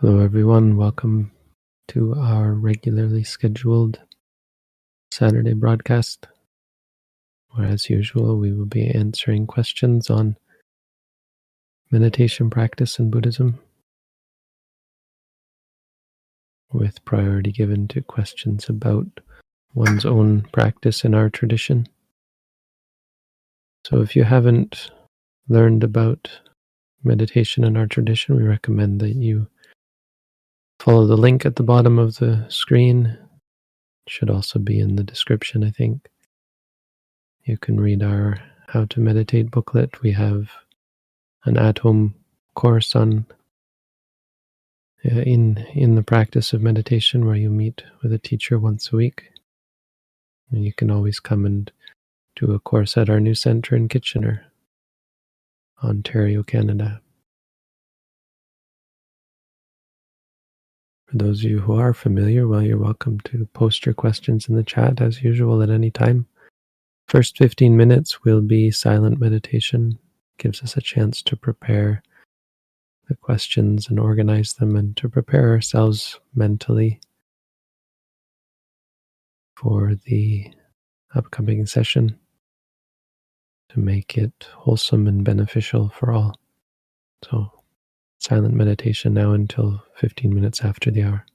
Hello, everyone. Welcome to our regularly scheduled Saturday broadcast, where, as usual, we will be answering questions on meditation practice in Buddhism, with priority given to questions about one's own practice in our tradition. So, if you haven't learned about meditation in our tradition, we recommend that you Follow the link at the bottom of the screen. It should also be in the description, I think. You can read our How to Meditate booklet. We have an at-home course on uh, in in the practice of meditation where you meet with a teacher once a week. And you can always come and do a course at our new center in Kitchener, Ontario, Canada. For those of you who are familiar, well, you're welcome to post your questions in the chat as usual at any time. First 15 minutes will be silent meditation, gives us a chance to prepare the questions and organize them and to prepare ourselves mentally for the upcoming session to make it wholesome and beneficial for all. So silent meditation now until 15 minutes after the hour.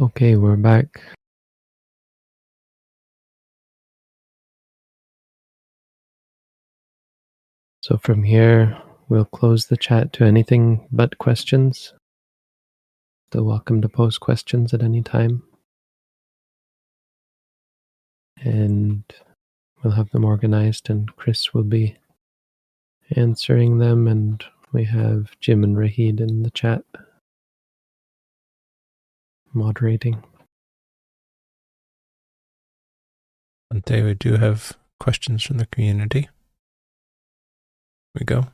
Okay, we're back. So from here, we'll close the chat to anything but questions. Still welcome to post questions at any time. And we'll have them organized, and Chris will be answering them. And we have Jim and Rahid in the chat moderating. And we do have questions from the community. Here we go.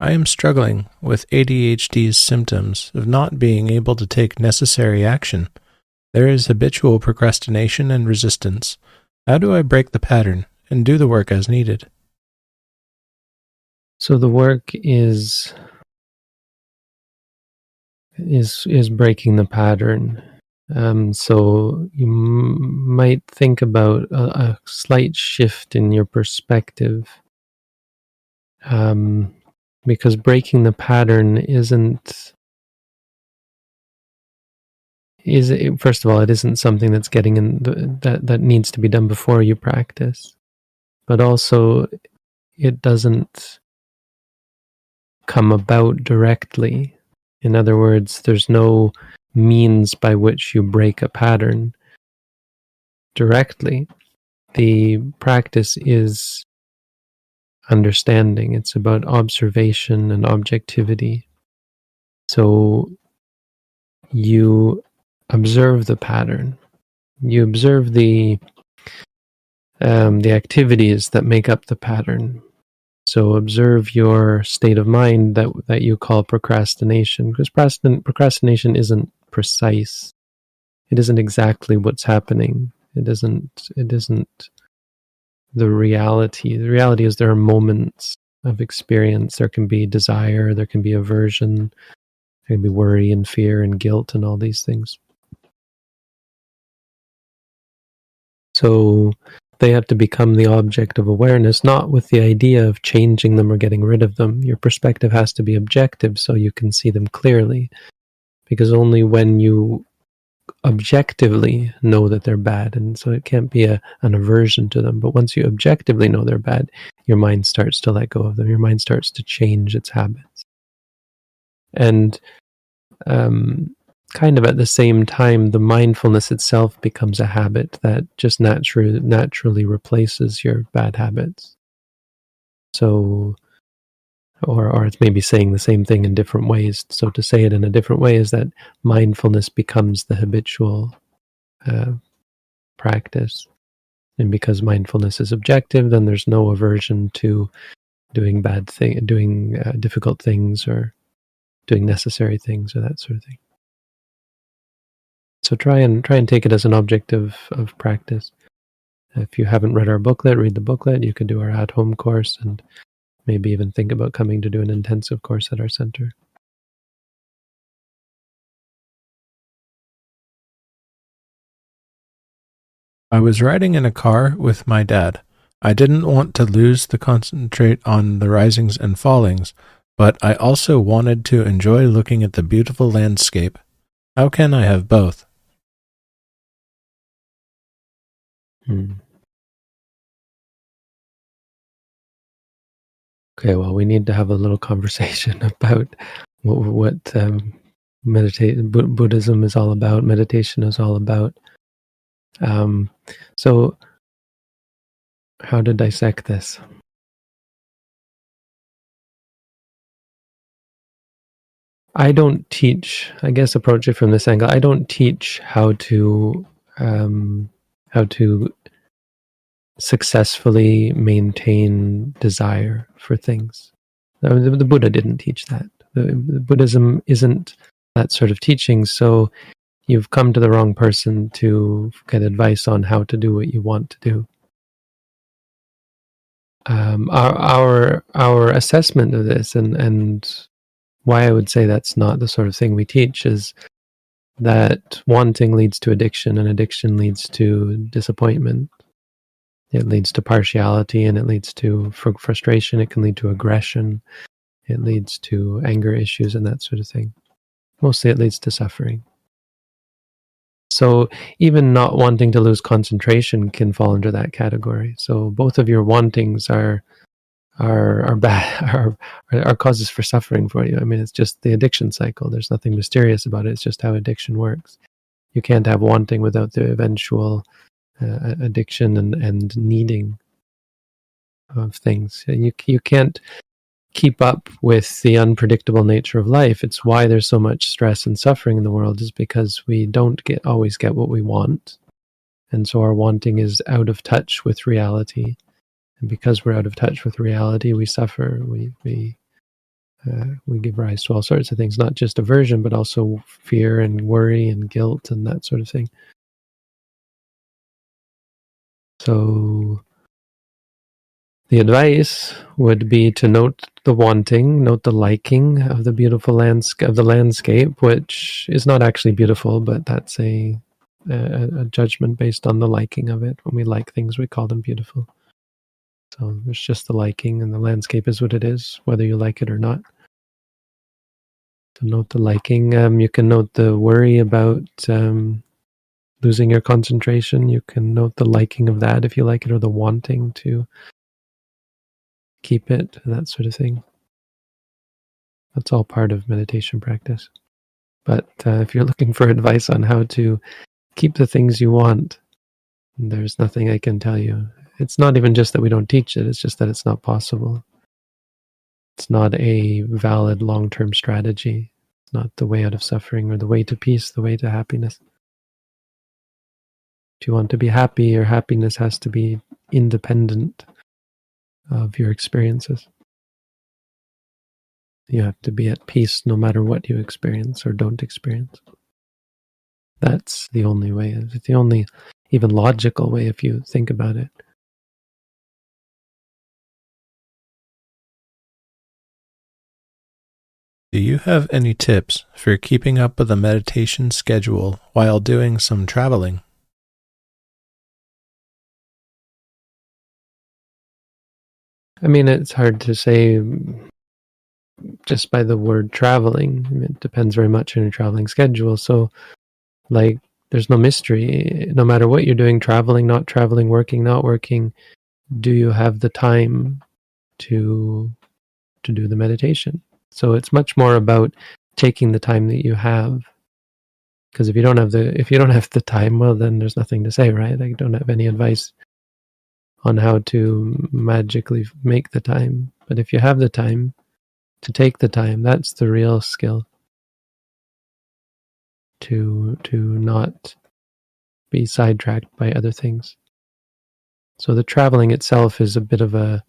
I am struggling with ADHD's symptoms of not being able to take necessary action. There is habitual procrastination and resistance. How do I break the pattern and do the work as needed? So the work is is is breaking the pattern. Um, so you m- might think about a, a, slight shift in your perspective, um, because breaking the pattern isn't is it, first of all it isn't something that's getting in the, that that needs to be done before you practice, but also it doesn't come about directly in other words, there's no means by which you break a pattern directly. The practice is understanding, it's about observation and objectivity. So you observe the pattern, you observe the um, the activities that make up the pattern. So observe your state of mind that that you call procrastination, because procrastination isn't precise. It isn't exactly what's happening. It isn't. It isn't the reality. The reality is there are moments of experience. There can be desire. There can be aversion. There can be worry and fear and guilt and all these things. So they have to become the object of awareness, not with the idea of changing them or getting rid of them. Your perspective has to be objective so you can see them clearly. Because only when you objectively know that they're bad, and so it can't be a, an aversion to them, but once you objectively know they're bad, your mind starts to let go of them. Your mind starts to change its habits. And um, kind of at the same time, the mindfulness itself becomes a habit that just naturally naturally replaces your bad habits. So, or or it's maybe saying the same thing in different ways. So to say it in a different way is that mindfulness becomes the habitual uh, practice, and because mindfulness is objective, then there's no aversion to doing bad thing, doing uh, difficult things, or doing necessary things, or that sort of thing. So try and try and take it as an object of, of practice. If you haven't read our booklet, read the booklet. You can do our at home course and maybe even think about coming to do an intensive course at our center. I was riding in a car with my dad. I didn't want to lose the concentrate on the risings and fallings, but I also wanted to enjoy looking at the beautiful landscape. How can I have both? Hmm. Okay, well, we need to have a little conversation about what, what um, meditate Buddhism is all about, meditation is all about. Um, so, how to dissect this? I don't teach. I guess approach it from this angle. I don't teach how to um, how to successfully maintain desire for things. The, the Buddha didn't teach that. The, the Buddhism isn't that sort of teaching. So you've come to the wrong person to get advice on how to do what you want to do. Um, our our our assessment of this and and why I would say that's not the sort of thing we teach is that wanting leads to addiction and addiction leads to disappointment it leads to partiality and it leads to frustration it can lead to aggression it leads to anger issues and that sort of thing mostly it leads to suffering So even not wanting to lose concentration can fall under that category. So both of your wantings are are are bad are are causes for suffering for you. I mean, it's just the addiction cycle. There's nothing mysterious about it. It's just how addiction works. You can't have wanting without the eventual uh, addiction and and needing of things. And you you can't keep up with the unpredictable nature of life. It's why there's so much stress and suffering in the world is because we don't get always get what we want. And so our wanting is out of touch with reality. And because we're out of touch with reality, we suffer. We we uh, we give rise to all sorts of things, not just aversion, but also fear and worry and guilt and that sort of thing. So the advice would be to note the wanting, note the liking of the beautiful landscape of the landscape, which is not actually beautiful, but that's a, a, a judgment based on the liking of it. When we like things, we call them beautiful. So there's just the liking, and the landscape is what it is, whether you like it or not. So note the liking. Um, you can note the worry about um, losing your concentration. You can note the liking of that if you like it, or the wanting to keep it, that sort of thing. That's all part of meditation practice. But uh, if you're looking for advice on how to keep the things you want, there's nothing I can tell you. It's not even just that we don't teach it, it's just that it's not possible. It's not a valid long term strategy. It's not the way out of suffering or the way to peace, the way to happiness. If you want to be happy, your happiness has to be independent of your experiences. You have to be at peace no matter what you experience or don't experience. That's the only way. It's the only, even logical way if you think about it. Do you have any tips for keeping up with a meditation schedule while doing some traveling? I mean, it's hard to say just by the word traveling. It depends very much on your traveling schedule. So, like, there's no mystery. No matter what you're doing, traveling, not traveling, working, not working, do you have the time to to do the meditation? So it's much more about taking the time that you have. Because if you don't have the if you don't have the time, well, then there's nothing to say, right? I don't have any advice on how to magically make the time. But if you have the time to take the time, that's the real skill. To to not be sidetracked by other things. So the traveling itself is a bit of a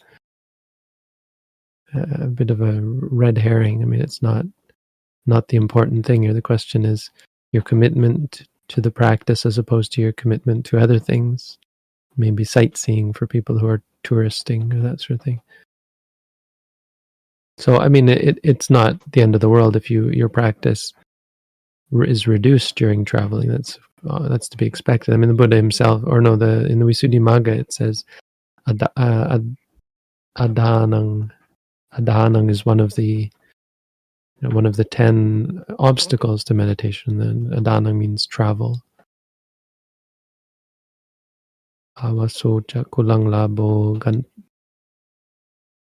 a bit of a red herring. I mean, it's not not the important thing here. The question is your commitment to the practice as opposed to your commitment to other things maybe sightseeing for people who are touristing or that sort of thing. So I mean, it, it's not the end of the world if you your practice is reduced during traveling. That's uh, that's to be expected. I mean, the Buddha himself, or no, the in the Visuddhimagga it says, ad, uh, ad, adhanang. Adhanang is one of the you know, one of the ten obstacles to meditation. Then adhanang means travel. Avasocha kulang labo gan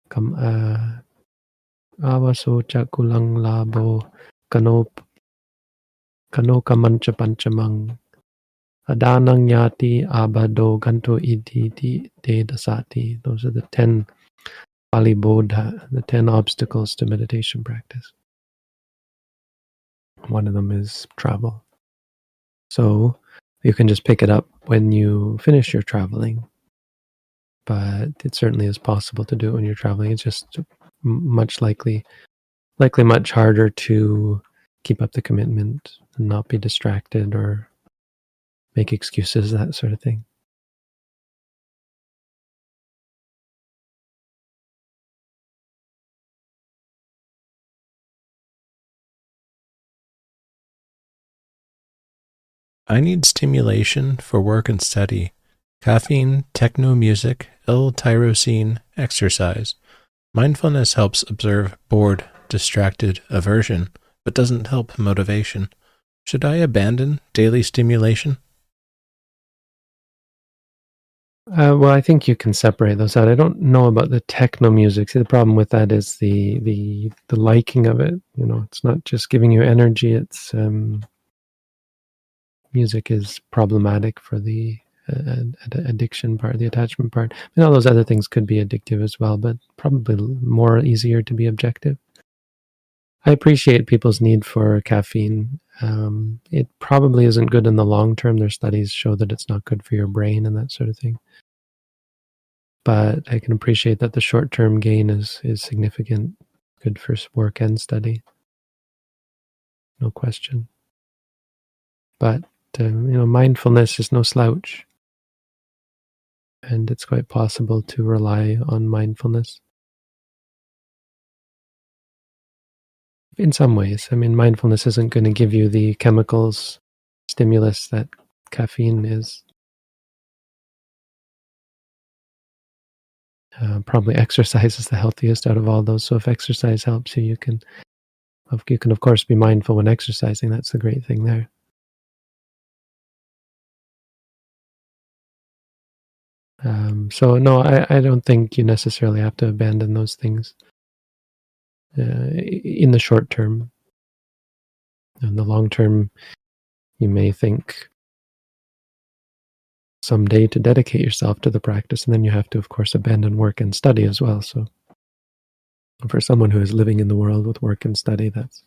kam uh, avasocha kulang labo kano kano kamancha panchamang adanang yati abado ganto iti de dasati. Those are the ten palibodha, the ten obstacles to meditation practice. One of them is travel. So you can just pick it up when you finish your traveling. But it certainly is possible to do it when you're traveling. It's just much likely, likely much harder to keep up the commitment and not be distracted or make excuses, that sort of thing. I need stimulation for work and study. Caffeine, techno music, L-tyrosine, exercise. Mindfulness helps observe bored, distracted aversion, but doesn't help motivation. Should I abandon daily stimulation? Uh, well, I think you can separate those out. I don't know about the techno music. See, the problem with that is the the the liking of it. You know, it's not just giving you energy. It's um, music is problematic for the uh, addiction part, the attachment part. And all those other things could be addictive as well, but probably more easier to be objective. I appreciate people's need for caffeine. Um, it probably isn't good in the long term. Their studies show that it's not good for your brain and that sort of thing. But I can appreciate that the short term gain is is significant, good for work and study. No question. But uh, you know, mindfulness is no slouch, and it's quite possible to rely on mindfulness. in some ways. I mean, mindfulness isn't going to give you the chemicals stimulus that caffeine is. Uh, probably exercise is the healthiest out of all those. So if exercise helps you, you can you can of course be mindful when exercising. That's the great thing there. Um, so no, I, I don't think you necessarily have to abandon those things uh, in the short term. In the long term, you may think someday to dedicate yourself to the practice, and then you have to, of course, abandon work and study as well. So, for someone who is living in the world with work and study, that's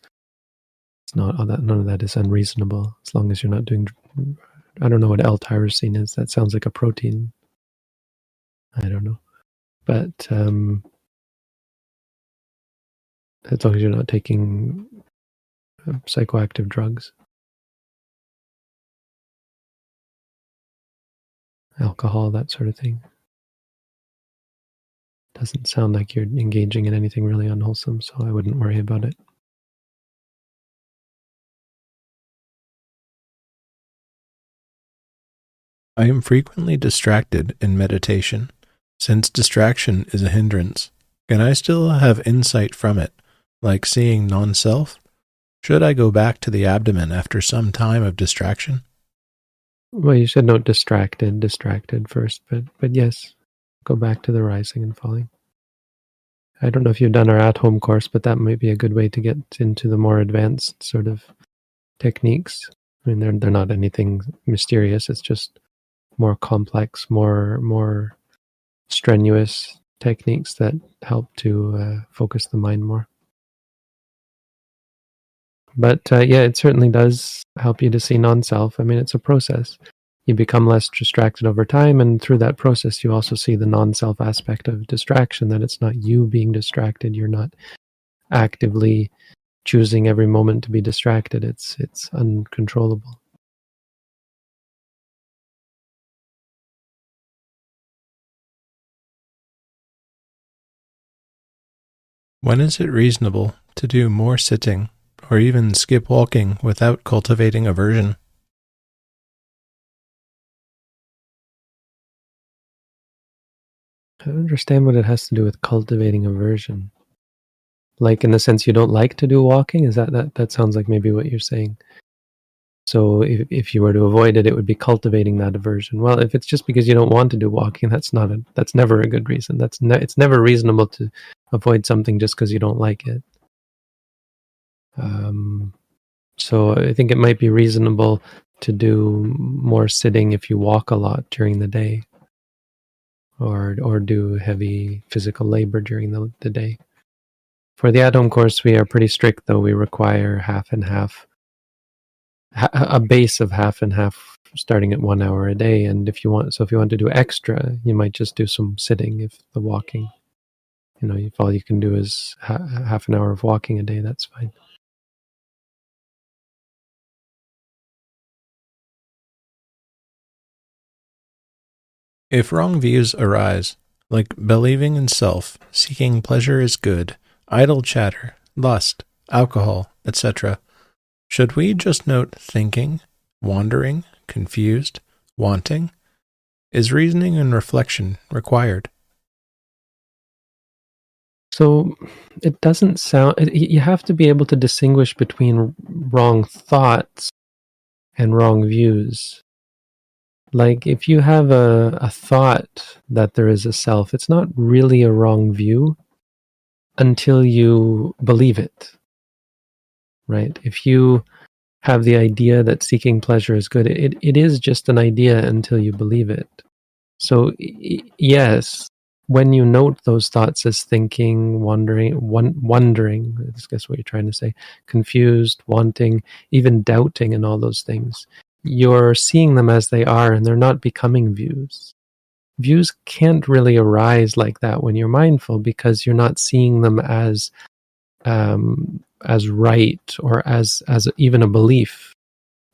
it's not all that none of that is unreasonable as long as you're not doing. I don't know what L-tyrosine is. That sounds like a protein. I don't know, but um, as long as you're not taking uh, psychoactive drugs. Alcohol, that sort of thing. Doesn't sound like you're engaging in anything really unwholesome, so I wouldn't worry about it. I am frequently distracted in meditation. Since distraction is a hindrance, can I still have insight from it like seeing non self? Should I go back to the abdomen after some time of distraction? Well, you should note distracted, distracted first, but but yes, go back to the rising and falling. I don't know if you've done our at home course, but that might be a good way to get into the more advanced sort of techniques. I mean, they're they're not anything mysterious. It's just more complex, more more strenuous techniques that help to uh, focus the mind more. But uh, yeah, it certainly does help you to see non self. I mean, it's a process. You become less distracted over time, and through that process, you also see the non self aspect of distraction that it's not you being distracted. You're not actively choosing every moment to be distracted, it's, it's uncontrollable. When is it reasonable to do more sitting or even skip walking without cultivating aversion. I don't understand what it has to do with cultivating aversion. Like in the sense you don't like to do walking? Is that that that sounds like maybe what you're saying? So if if you were to avoid it, it would be cultivating that aversion. Well, if it's just because you don't want to do walking, that's not a that's never a good reason. That's ne- it's never reasonable to avoid something just because you don't like it. Um, so I think it might be reasonable to do more sitting if you walk a lot during the day, or or do heavy physical labor during the, the day. For the at-home course, we are pretty strict, though. We require half and half, a base of half and half, starting at one hour a day. And if you want, so if you want to do extra, you might just do some sitting. If the walking, you know, if all you can do is ha- half an hour of walking a day, that's fine. If wrong views arise, like believing in self, seeking pleasure is good, idle chatter, lust, alcohol, etc., should we just note thinking, wandering, confused, wanting? Is reasoning and reflection required? So it doesn't sound, you have to be able to distinguish between wrong thoughts and wrong views. Like if you have a, a thought that there is a self, it's not really a wrong view until you believe it. Right? If you have the idea that seeking pleasure is good, it, it is just an idea until you believe it. So, yes, when you note those thoughts as thinking, wondering, wondering, I guess what you're trying to say, confused, wanting, even doubting, and all those things, you're seeing them as they are and they're not becoming views. Views can't really arise like that when you're mindful because you're not seeing them as um, as right or as as even a belief.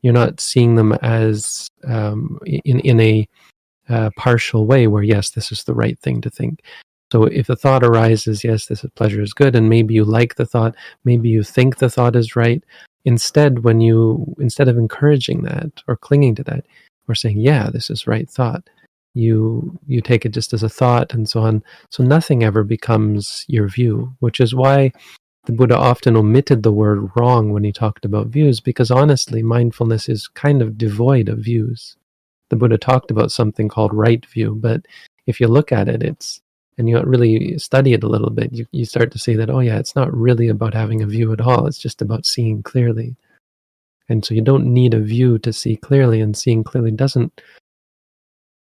You're not seeing them as um, in in a uh, partial way where yes, this is the right thing to think. So if the thought arises, yes, this pleasure is good, and maybe you like the thought, maybe you think the thought is right. Instead, when you instead of encouraging that or clinging to that, or saying, "Yeah, this is right thought," you you take it just as a thought and so on. So nothing ever becomes your view, which is why the Buddha often omitted the word wrong when he talked about views, because honestly, mindfulness is kind of devoid of views the Buddha talked about something called right view, but if you look at it, it's and you really study it a little bit, you, you start to see that, oh yeah, it's not really about having a view at all. It's just about seeing clearly. And so you don't need a view to see clearly, and seeing clearly doesn't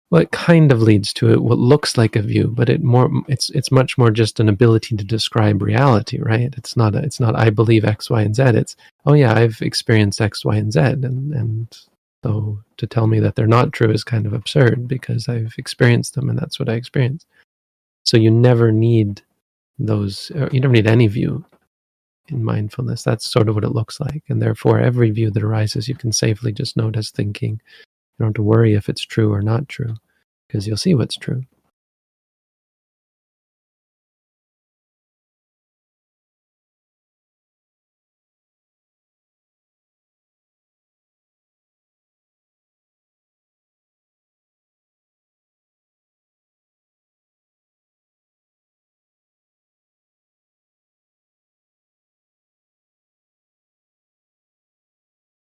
well it kind of leads to it what looks like a view but it more it's it's much more just an ability to describe reality right it's not a, it's not i believe x y and z it's oh yeah i've experienced x y and z and and so to tell me that they're not true is kind of absurd because I've experienced them and that's what I experienced. So you never need those, uh, you never need any view in mindfulness. That's sort of what it looks like. And therefore, every view that arises, you can safely just note as thinking. You don't have to worry if it's true or not true because you'll see what's true.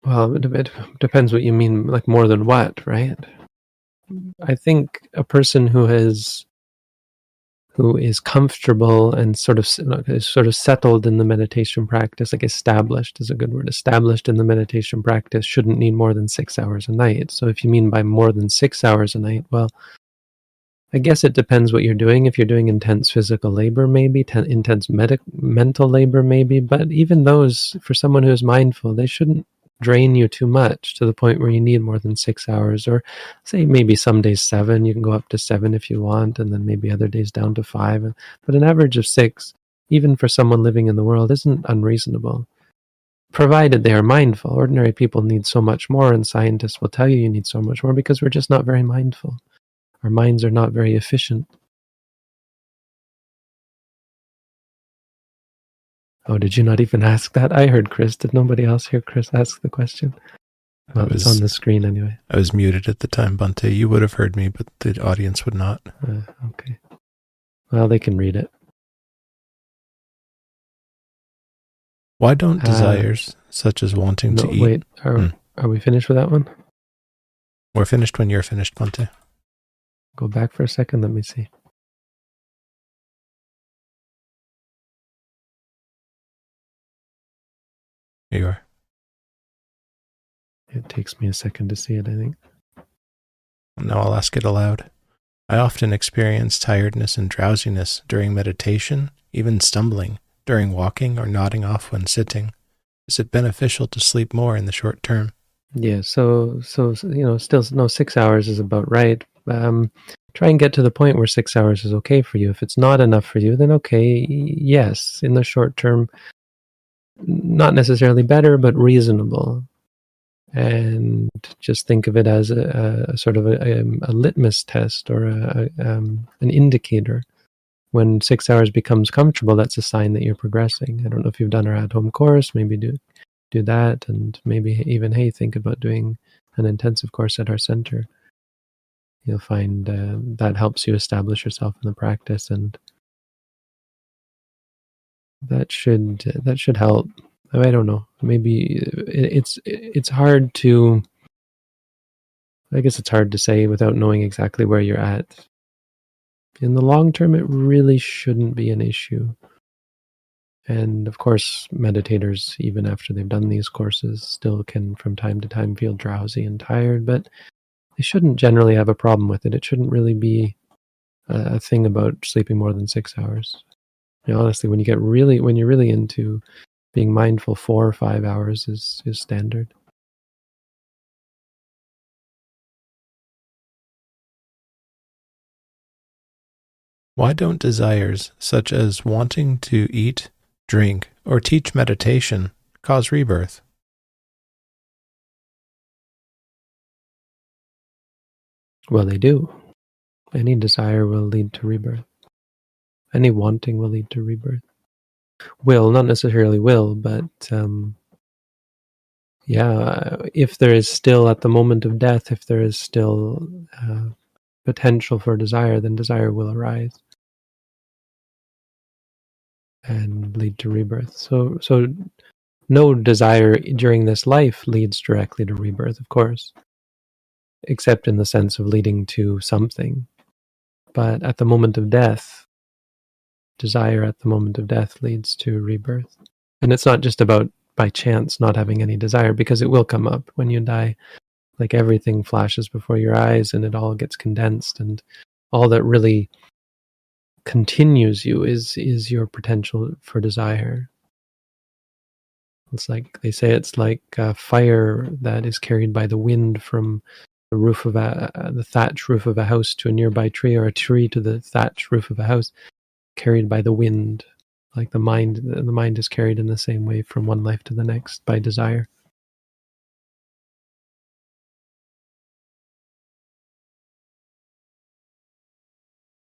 Well, it, it depends what you mean, like more than what, right? Mm-hmm. I think a person who has who is comfortable and sort of is sort of settled in the meditation practice, like established is a good word, established in the meditation practice, shouldn't need more than six hours a night. So, if you mean by more than six hours a night, well, I guess it depends what you're doing. If you're doing intense physical labor, maybe ten, intense medic, mental labor, maybe. But even those, for someone who is mindful, they shouldn't drain you too much to the point where you need more than six hours or say maybe some days seven you can go up to seven if you want and then maybe other days down to five. But an average of six even for someone living in the world isn't unreasonable. Provided they are mindful. Ordinary people need so much more and scientists will tell you you need so much more because we're just not very mindful. Our minds are not very efficient Oh, did you not even ask that? I heard Chris. Did nobody else hear Chris ask the question? Well, was, it's on the screen anyway. I was muted at the time, Bhante. You would have heard me, but the audience would not. Uh, okay. Well, they can read it. Why don't uh, desires such as wanting no, to eat? Wait, are, hmm. are we finished with that one? We're finished when you're finished, Bhante. Go back for a second. Let me see. Here you are. It takes me a second to see it, I think. Now I'll ask it aloud. I often experience tiredness and drowsiness during meditation, even stumbling, during walking or nodding off when sitting. Is it beneficial to sleep more in the short term? Yeah, so so you know, still no six hours is about right. Um, try and get to the point where six hours is okay for you. If it's not enough for you, then okay, yes, in the short term, not necessarily better, but reasonable. And just think of it as a, a sort of a, a, litmus test or a, um, an indicator. When six hours becomes comfortable, that's a sign that you're progressing. I don't know if you've done our at-home course. Maybe do do that, and maybe even hey, think about doing an intensive course at our center. You'll find uh, that helps you establish yourself in the practice and that should that should help. I don't know. Maybe it's it's hard to I guess it's hard to say without knowing exactly where you're at. In the long term, it really shouldn't be an issue. And of course, meditators, even after they've done these courses, still can from time to time feel drowsy and tired, but they shouldn't generally have a problem with it. It shouldn't really be a, thing about sleeping more than six hours. You know, honestly, when you get really, when you're really into being mindful, four or five hours is, is standard. Why don't desires such as wanting to eat, drink, or teach meditation cause rebirth? Well, they do. Any desire will lead to rebirth. Any wanting will lead to rebirth. Will, not necessarily will, but um, yeah, if there is still at the moment of death, if there is still uh, potential for desire, then desire will arise and lead to rebirth. So, so no desire during this life leads directly to rebirth, of course, except in the sense of leading to something. But at the moment of death, desire at the moment of death leads to rebirth. And it's not just about by chance not having any desire, because it will come up when you die. Like everything flashes before your eyes and it all gets condensed, and all that really continues you is is your potential for desire. It's like they say it's like a fire that is carried by the wind from the roof of a the thatch roof of a house to a nearby tree, or a tree to the thatch roof of a house, carried by the wind. Like the mind, the mind is carried in the same way from one life to the next by desire.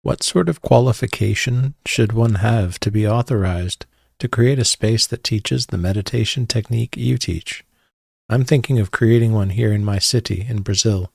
What sort of qualification should one have to be authorized to create a space that teaches the meditation technique you teach? I'm thinking of creating one here in my city in Brazil.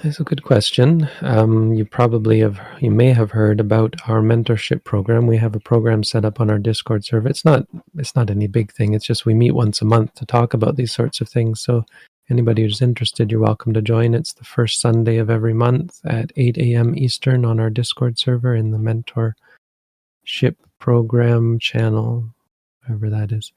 That's a good question. Um, you probably have, you may have heard about our mentorship program. We have a program set up on our Discord server. It's not, it's not any big thing. It's just we meet once a month to talk about these sorts of things. So anybody who's interested, you're welcome to join. It's the first Sunday of every month at 8 a.m. Eastern on our Discord server in the mentorship program channel, wherever that is.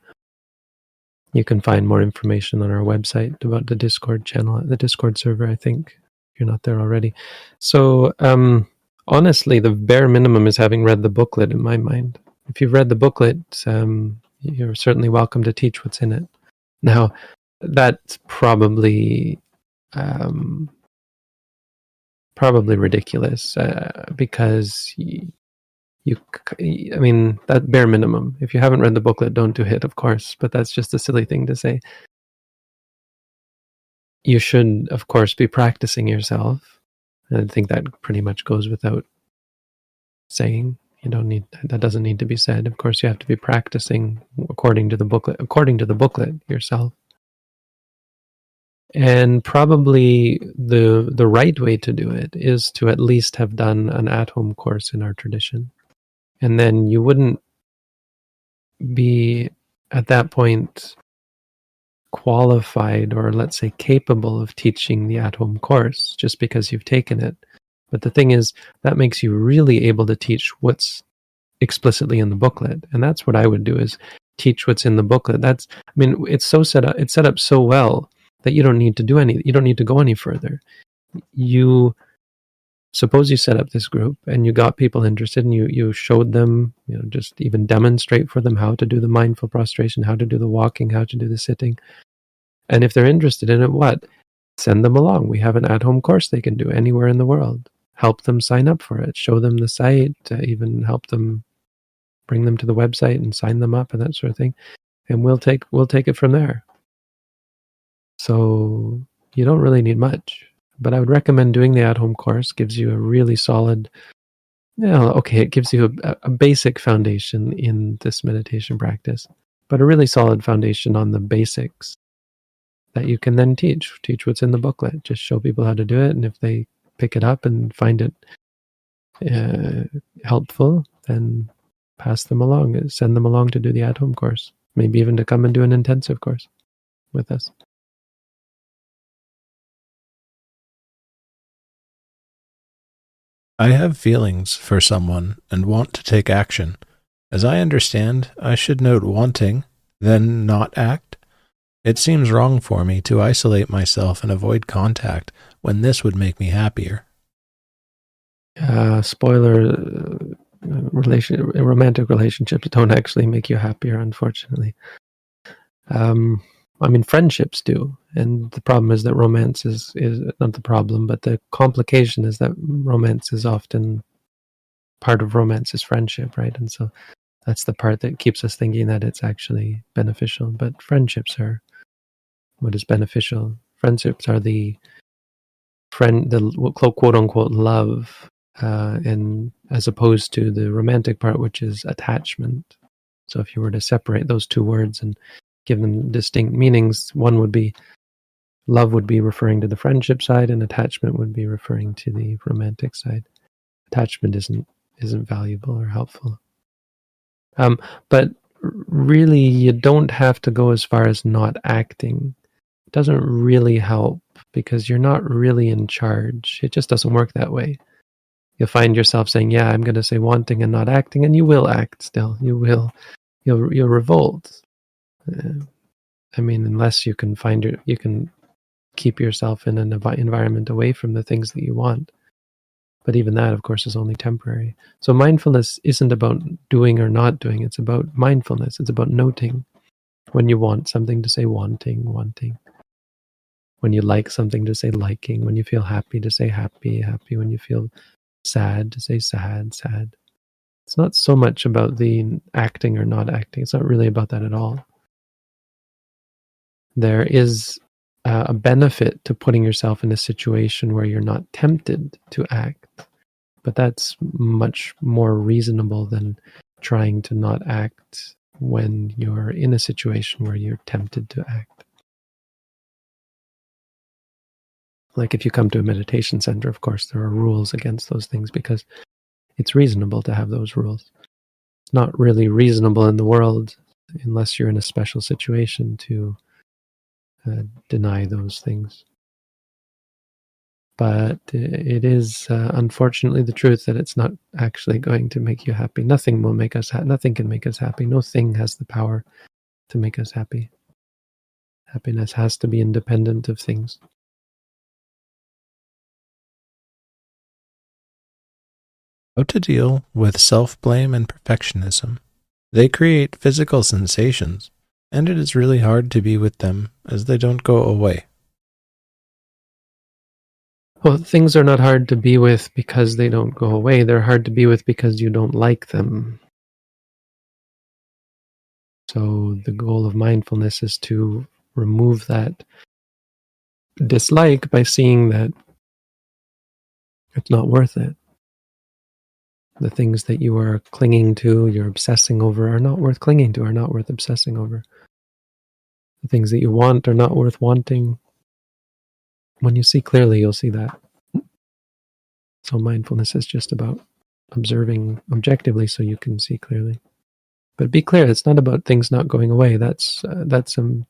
You can find more information on our website about the Discord channel, at the Discord server, I think, you're not there already. So, um, honestly, the bare minimum is having read the booklet in my mind. If you've read the booklet, um, you're certainly welcome to teach what's in it. Now, that's probably um, probably ridiculous uh, because you, you, I mean, that bare minimum. If you haven't read the booklet, don't do it, of course. But that's just a silly thing to say. You should, of course, be practicing yourself. And I think that pretty much goes without saying. You don't need that doesn't need to be said. Of course, you have to be practicing according to the booklet, according to the booklet yourself. And probably the the right way to do it is to at least have done an at-home course in our tradition and then you wouldn't be at that point qualified or let's say capable of teaching the at home course just because you've taken it. But the thing is, that makes you really able to teach what's explicitly in the booklet. And that's what I would do is teach what's in the booklet. That's, I mean, it's so set up, it's set up so well that you don't need to do any, you don't need to go any further. You suppose you set up this group and you got people interested and you you showed them you know just even demonstrate for them how to do the mindful prostration how to do the walking how to do the sitting. And if they're interested in it what? Send them along. We have an at-home course they can do anywhere in the world. Help them sign up for it. Show them the site uh, even help them bring them to the website and sign them up and that sort of thing. And we'll take we'll take it from there. So you don't really need much but I would recommend doing the at home course. Gives you a really solid, yeah, okay, it gives you a, a basic foundation in this meditation practice, but a really solid foundation on the basics that you can then teach. Teach what's in the booklet. Just show people how to do it, and if they pick it up and find it uh, helpful, then pass them along. Send them along to do the at home course. Maybe even to come and do an intensive course with us. I have feelings for someone and want to take action. As I understand, I should note wanting, then not act. It seems wrong for me to isolate myself and avoid contact when this would make me happier. Uh, spoiler: uh, relation, romantic relationships don't actually make you happier, unfortunately. Um, I mean, friendships do, and the problem is that romance is is not the problem, but the complication is that romance is often part of romance is friendship, right? And so that's the part that keeps us thinking that it's actually beneficial. But friendships are what is beneficial. Friendships are the friend, the quote unquote love, uh, and as opposed to the romantic part, which is attachment. So if you were to separate those two words and give them distinct meanings, one would be love would be referring to the friendship side, and attachment would be referring to the romantic side. Attachment isn't isn't valuable or helpful. Um, but really, you don't have to go as far as not acting. It doesn't really help because you're not really in charge. It just doesn't work that way. You'll find yourself saying, "Yeah, I'm going to say wanting and not acting," and you will act still. You will, you'll you'll revolt. Uh, I mean, unless you can find your, you can keep yourself in an environment away from the things that you want. But even that, of course, is only temporary. So mindfulness isn't about doing or not doing. It's about mindfulness. It's about noting when you want something to say wanting, wanting. When you like something to say liking. When you feel happy to say happy, happy. When you feel sad to say sad, sad. It's not so much about the acting or not acting. It's not really about that at all. There is a benefit to putting yourself in a situation where you're not tempted to act. But that's much more reasonable than trying to not act when you're in a situation where you're tempted to act. Like if you come to a meditation center, of course, there are rules against those things because it's reasonable to have those rules. It's not really reasonable in the world unless you're in a special situation to uh, deny those things. But it is uh, unfortunately the truth that it's not actually going to make you happy. Nothing will make us. Ha- nothing can make us happy. No thing has the power to make us happy. Happiness has to be independent of things. How to deal with self blame and perfectionism. They create physical sensations and it is really hard to be with them as they don't go away. Well, things are not hard to be with because they don't go away. They're hard to be with because you don't like them. So, the goal of mindfulness is to remove that dislike by seeing that it's not worth it. The things that you are clinging to, you're obsessing over, are not worth clinging to, are not worth obsessing over. The things that you want are not worth wanting. When you see clearly, you'll see that. So, mindfulness is just about observing objectively so you can see clearly. But be clear, it's not about things not going away. That's uh, that's um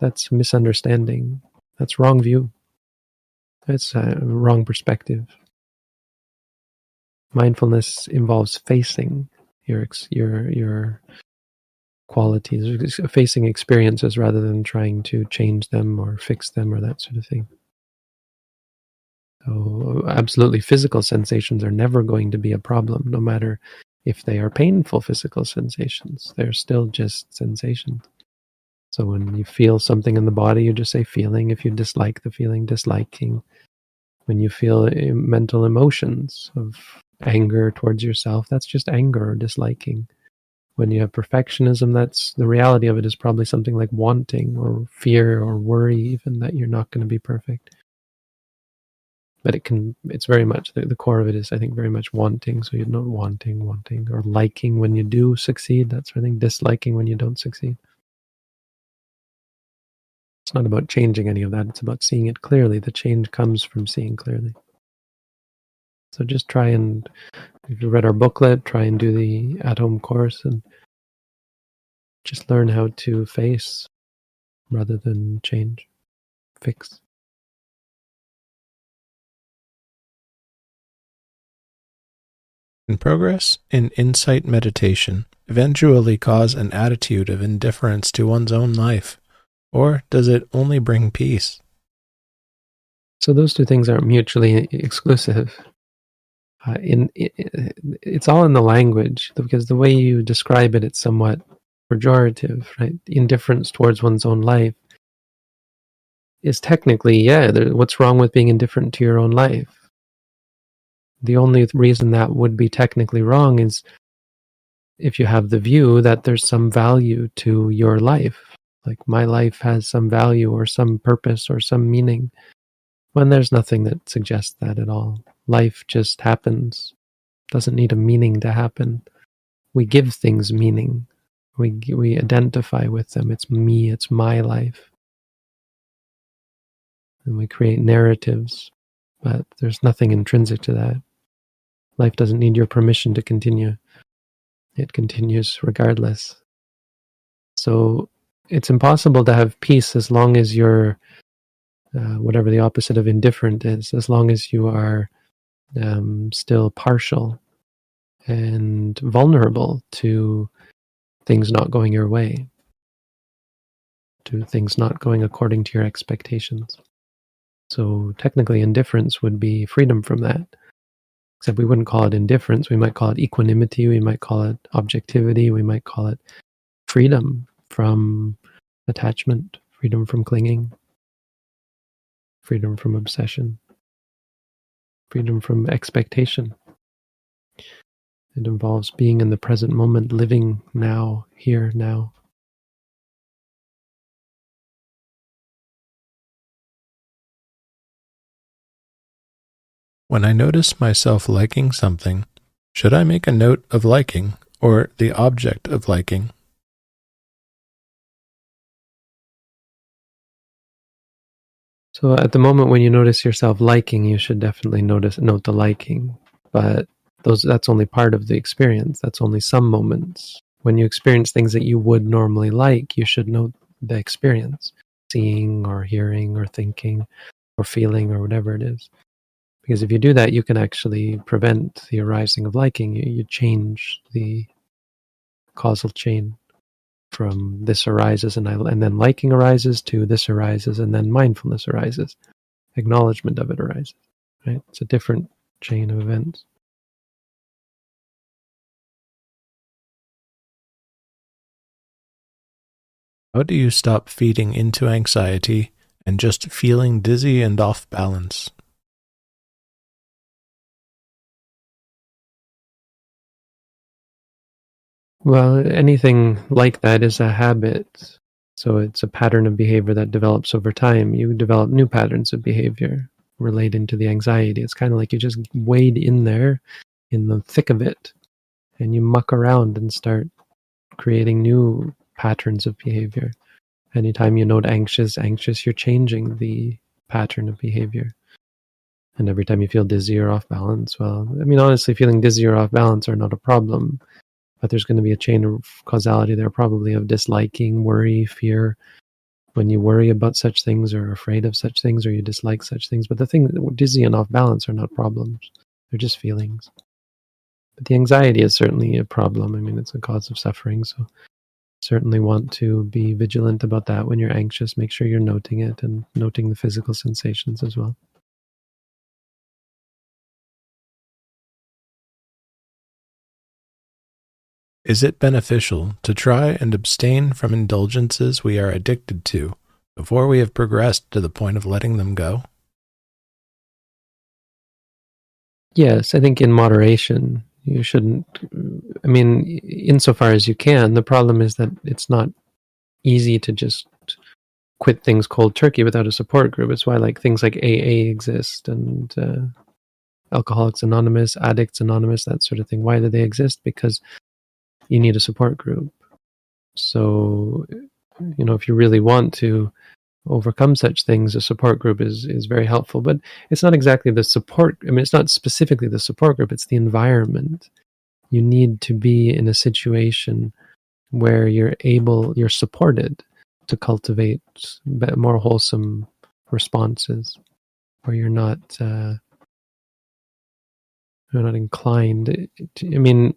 that's misunderstanding. That's wrong view. That's a wrong perspective. Mindfulness involves facing your your your qualities, facing experiences rather than trying to change them or fix them or that sort of thing. So, absolutely, physical sensations are never going to be a problem, no matter if they are painful physical sensations. They're still just sensations. So, when you feel something in the body, you just say feeling. If you dislike the feeling, disliking. When you feel eh, mental emotions of anger towards yourself, that's just anger or disliking when you have perfectionism, that's the reality of it is probably something like wanting or fear or worry, even that you're not going to be perfect. But it can, it's very much, the, the core of it is, I think, very much wanting. So you're not wanting, wanting, or liking when you do succeed. That's I think disliking when you don't succeed. It's not about changing any of that. It's about seeing it clearly. The change comes from seeing clearly. So just try and, if you read our booklet, try and do the at home course and just learn how to face rather than change, fix. Can progress in insight meditation eventually cause an attitude of indifference to one's own life, or does it only bring peace? So those two things aren't mutually exclusive. Uh, in, it's all in the language because the way you describe it, it's somewhat pejorative, right? Indifference towards one's own life is technically, yeah, what's wrong with being indifferent to your own life? The only reason that would be technically wrong is if you have the view that there's some value to your life, like my life has some value or some purpose or some meaning, when there's nothing that suggests that at all. Life just happens, doesn't need a meaning to happen. We give things meaning. We we identify with them. It's me. It's my life and we create narratives, but there's nothing intrinsic to that. Life doesn't need your permission to continue, it continues regardless. So it's impossible to have peace as long as you're, uh, whatever the opposite of indifferent is, as long as you are um, still partial and vulnerable to things not going your way, to things not going according to your expectations. So technically, indifference would be freedom from that. Except we wouldn't call it indifference. We might call it equanimity. We might call it objectivity. We might call it freedom from attachment, freedom from clinging, freedom from obsession, freedom from expectation. It involves being in the present moment, living now, here, now. When I notice myself liking something, should I make a note of liking or the object of liking? So at the moment when you notice yourself liking, you should definitely notice note the liking. But those that's only part of the experience. That's only some moments. When you experience things that you would normally like, you should note the experience. Seeing or hearing or thinking or feeling or whatever it is. Because if you do that, you can actually prevent the arising of liking. You, you change the causal chain from this arises and I, and then liking arises to this arises and then mindfulness arises. Acknowledgement of it arises. Right? It's a different chain of events. How do you stop feeding into anxiety and just feeling dizzy and off balance? Well, anything like that is a habit. So it's a pattern of behavior that develops over time. You develop new patterns of behavior relating to the anxiety. It's kind of like you just wade in there in the thick of it and you muck around and start creating new patterns of behavior. Anytime you note anxious, anxious, you're changing the pattern of behavior. And every time you feel dizzy or off balance, well, I mean, honestly, feeling dizzy or off balance are not a problem but there's going to be a chain of causality there probably of disliking worry fear. When you worry about such things or afraid of such things or you dislike such things but the thing dizzy and off balance are not problems they're just feelings. But the anxiety is certainly a problem i mean it's a cause of suffering so certainly want to be vigilant about that when you're anxious make sure you're noting it and noting the physical sensations as well Is it beneficial to try and abstain from indulgences we are addicted to before we have progressed to the point of letting them go? Yes, I think in moderation. You shouldn't, I mean, insofar as you can. The problem is that it's not easy to just quit things cold turkey without a support group. It's why like things like AA exist and uh, Alcoholics Anonymous, Addicts Anonymous, that sort of thing. Why do they exist? Because you need a support group. So, you know, if you really want to overcome such things, a support group is is very helpful. But it's not exactly the support. I mean, it's not specifically the support group. It's the environment. You need to be in a situation where you're able, you're supported to cultivate more wholesome responses, where you're not. Uh, we're not inclined. To, I mean,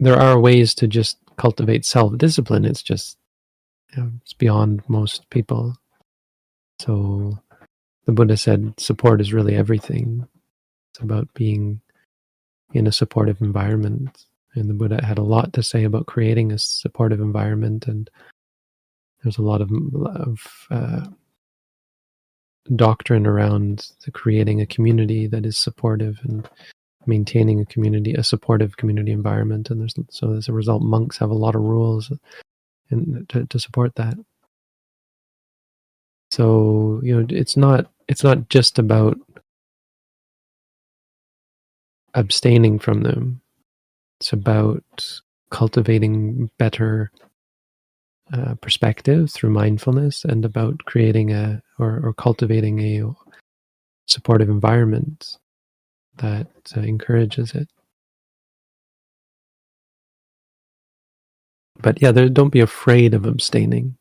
there are ways to just cultivate self discipline. It's just you know, it's beyond most people. So the Buddha said support is really everything. It's about being in a supportive environment. And the Buddha had a lot to say about creating a supportive environment. And there's a lot of, of uh, doctrine around the creating a community that is supportive and maintaining a community, a supportive community environment. And there's so as a result, monks have a lot of rules and to, to support that. So you know, it's not it's not just about abstaining from them. It's about cultivating better uh, perspective through mindfulness and about creating a or, or cultivating a supportive environment that uh, encourages it. But yeah, there, don't be afraid of abstaining.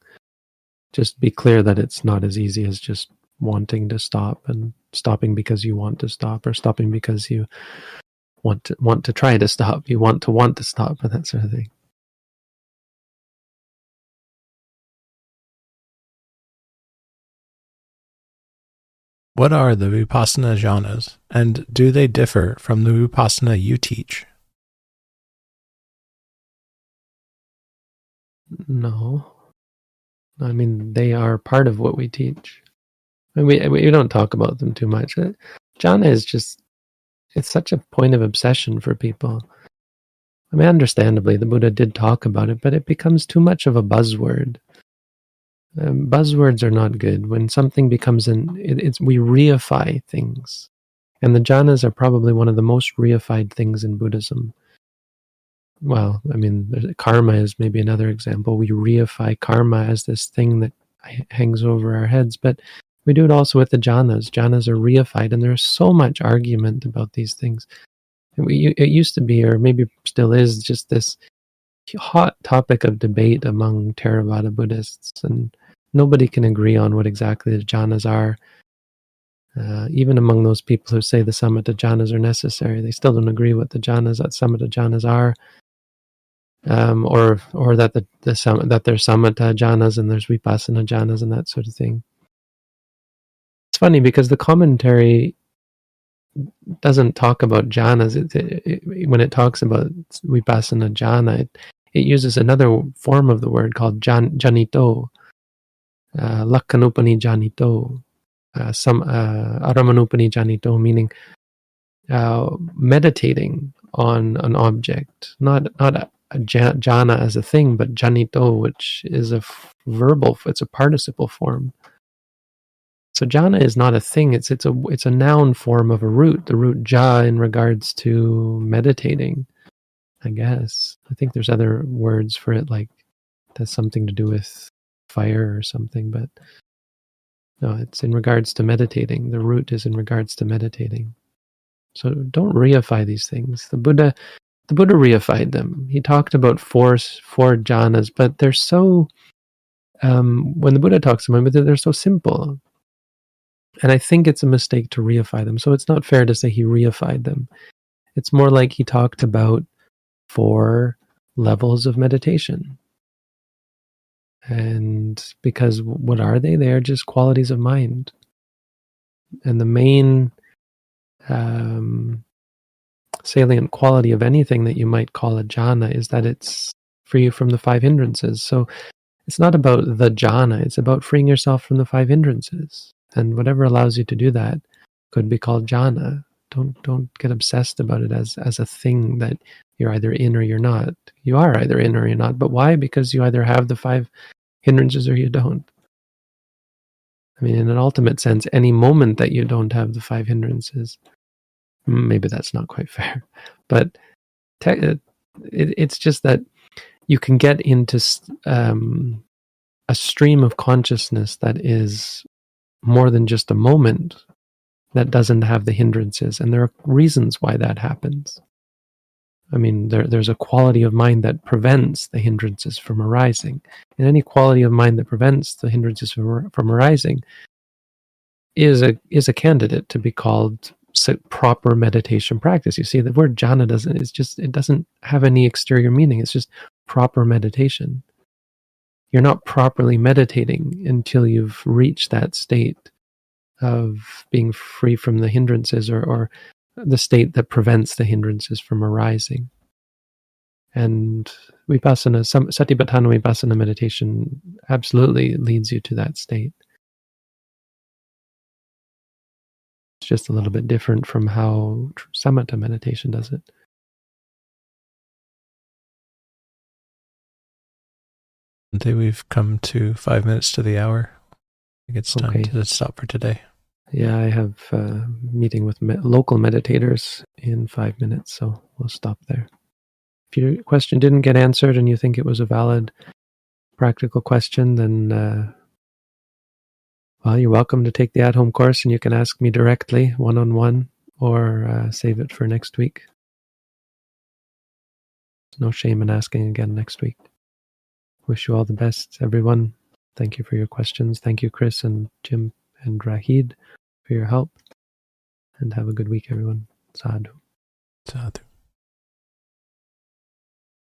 Just be clear that it's not as easy as just wanting to stop and stopping because you want to stop or stopping because you want to want to try to stop. You want to want to stop and that sort of thing. What are the Vipassana jhanas, and do they differ from the Vipassana you teach? No. I mean, they are part of what we teach. We, we don't talk about them too much. Uh, jhana is just, it's such a point of obsession for people. I mean, understandably, the Buddha did talk about it, but it becomes too much of a buzzword. Um, buzzwords are not good. When something becomes an, it, it's we reify things, and the jhanas are probably one of the most reified things in Buddhism. Well, I mean, karma is maybe another example. We reify karma as this thing that hangs over our heads, but we do it also with the jhanas. Jhanas are reified, and there's so much argument about these things. It used to be, or maybe still is, just this hot topic of debate among Theravada Buddhists, and nobody can agree on what exactly the jhanas are. Uh, even among those people who say the samatha jhanas are necessary, they still don't agree what the jhanas, that samatha jhanas are, um, or or that the, the that there's samatha jhanas and there's vipassana jhanas and that sort of thing. It's funny because the commentary doesn't talk about jhanas. It, it, it, when it talks about vipassana jhana, it, it uses another form of the word called jan, janito, uh, lakkanupani janito, uh, some uh, aramanupani janito, meaning uh, meditating on an object, not not a, a jhana as a thing, but janito, which is a f- verbal, it's a participle form. So jhana is not a thing; it's it's a it's a noun form of a root. The root ja in regards to meditating. I guess I think there's other words for it, like that's something to do with fire or something, but no, it's in regards to meditating. The root is in regards to meditating. So don't reify these things. The Buddha, the Buddha reified them. He talked about four four jhanas, but they're so. Um, when the Buddha talks about them, they're so simple, and I think it's a mistake to reify them. So it's not fair to say he reified them. It's more like he talked about four levels of meditation. And because what are they? They are just qualities of mind. And the main um, salient quality of anything that you might call a jhana is that it's free from the five hindrances. So it's not about the jhana, it's about freeing yourself from the five hindrances. And whatever allows you to do that could be called jhana. Don't don't get obsessed about it as as a thing that you're either in or you're not. You are either in or you're not. But why? Because you either have the five hindrances or you don't. I mean, in an ultimate sense, any moment that you don't have the five hindrances, maybe that's not quite fair, but te- it, it's just that you can get into um, a stream of consciousness that is more than just a moment that doesn't have the hindrances. And there are reasons why that happens. I mean, there, there's a quality of mind that prevents the hindrances from arising. And any quality of mind that prevents the hindrances from, from arising is a, is a candidate to be called proper meditation practice. You see, the word jhana doesn't, it's just, it doesn't have any exterior meaning. It's just proper meditation. You're not properly meditating until you've reached that state of being free from the hindrances or, or the state that prevents the hindrances from arising. And vipassana, satipatthana vipassana meditation absolutely leads you to that state. It's just a little bit different from how samatha meditation does it. Today we've come to five minutes to the hour. I think it's time okay. to stop for today. Yeah, I have a meeting with me- local meditators in five minutes, so we'll stop there. If your question didn't get answered and you think it was a valid practical question, then uh, well, you're welcome to take the at-home course, and you can ask me directly, one-on-one, or uh, save it for next week. No shame in asking again next week. Wish you all the best, everyone. Thank you for your questions. Thank you, Chris and Jim and Rahid for your help. And have a good week, everyone. Sadhu. Sadhu.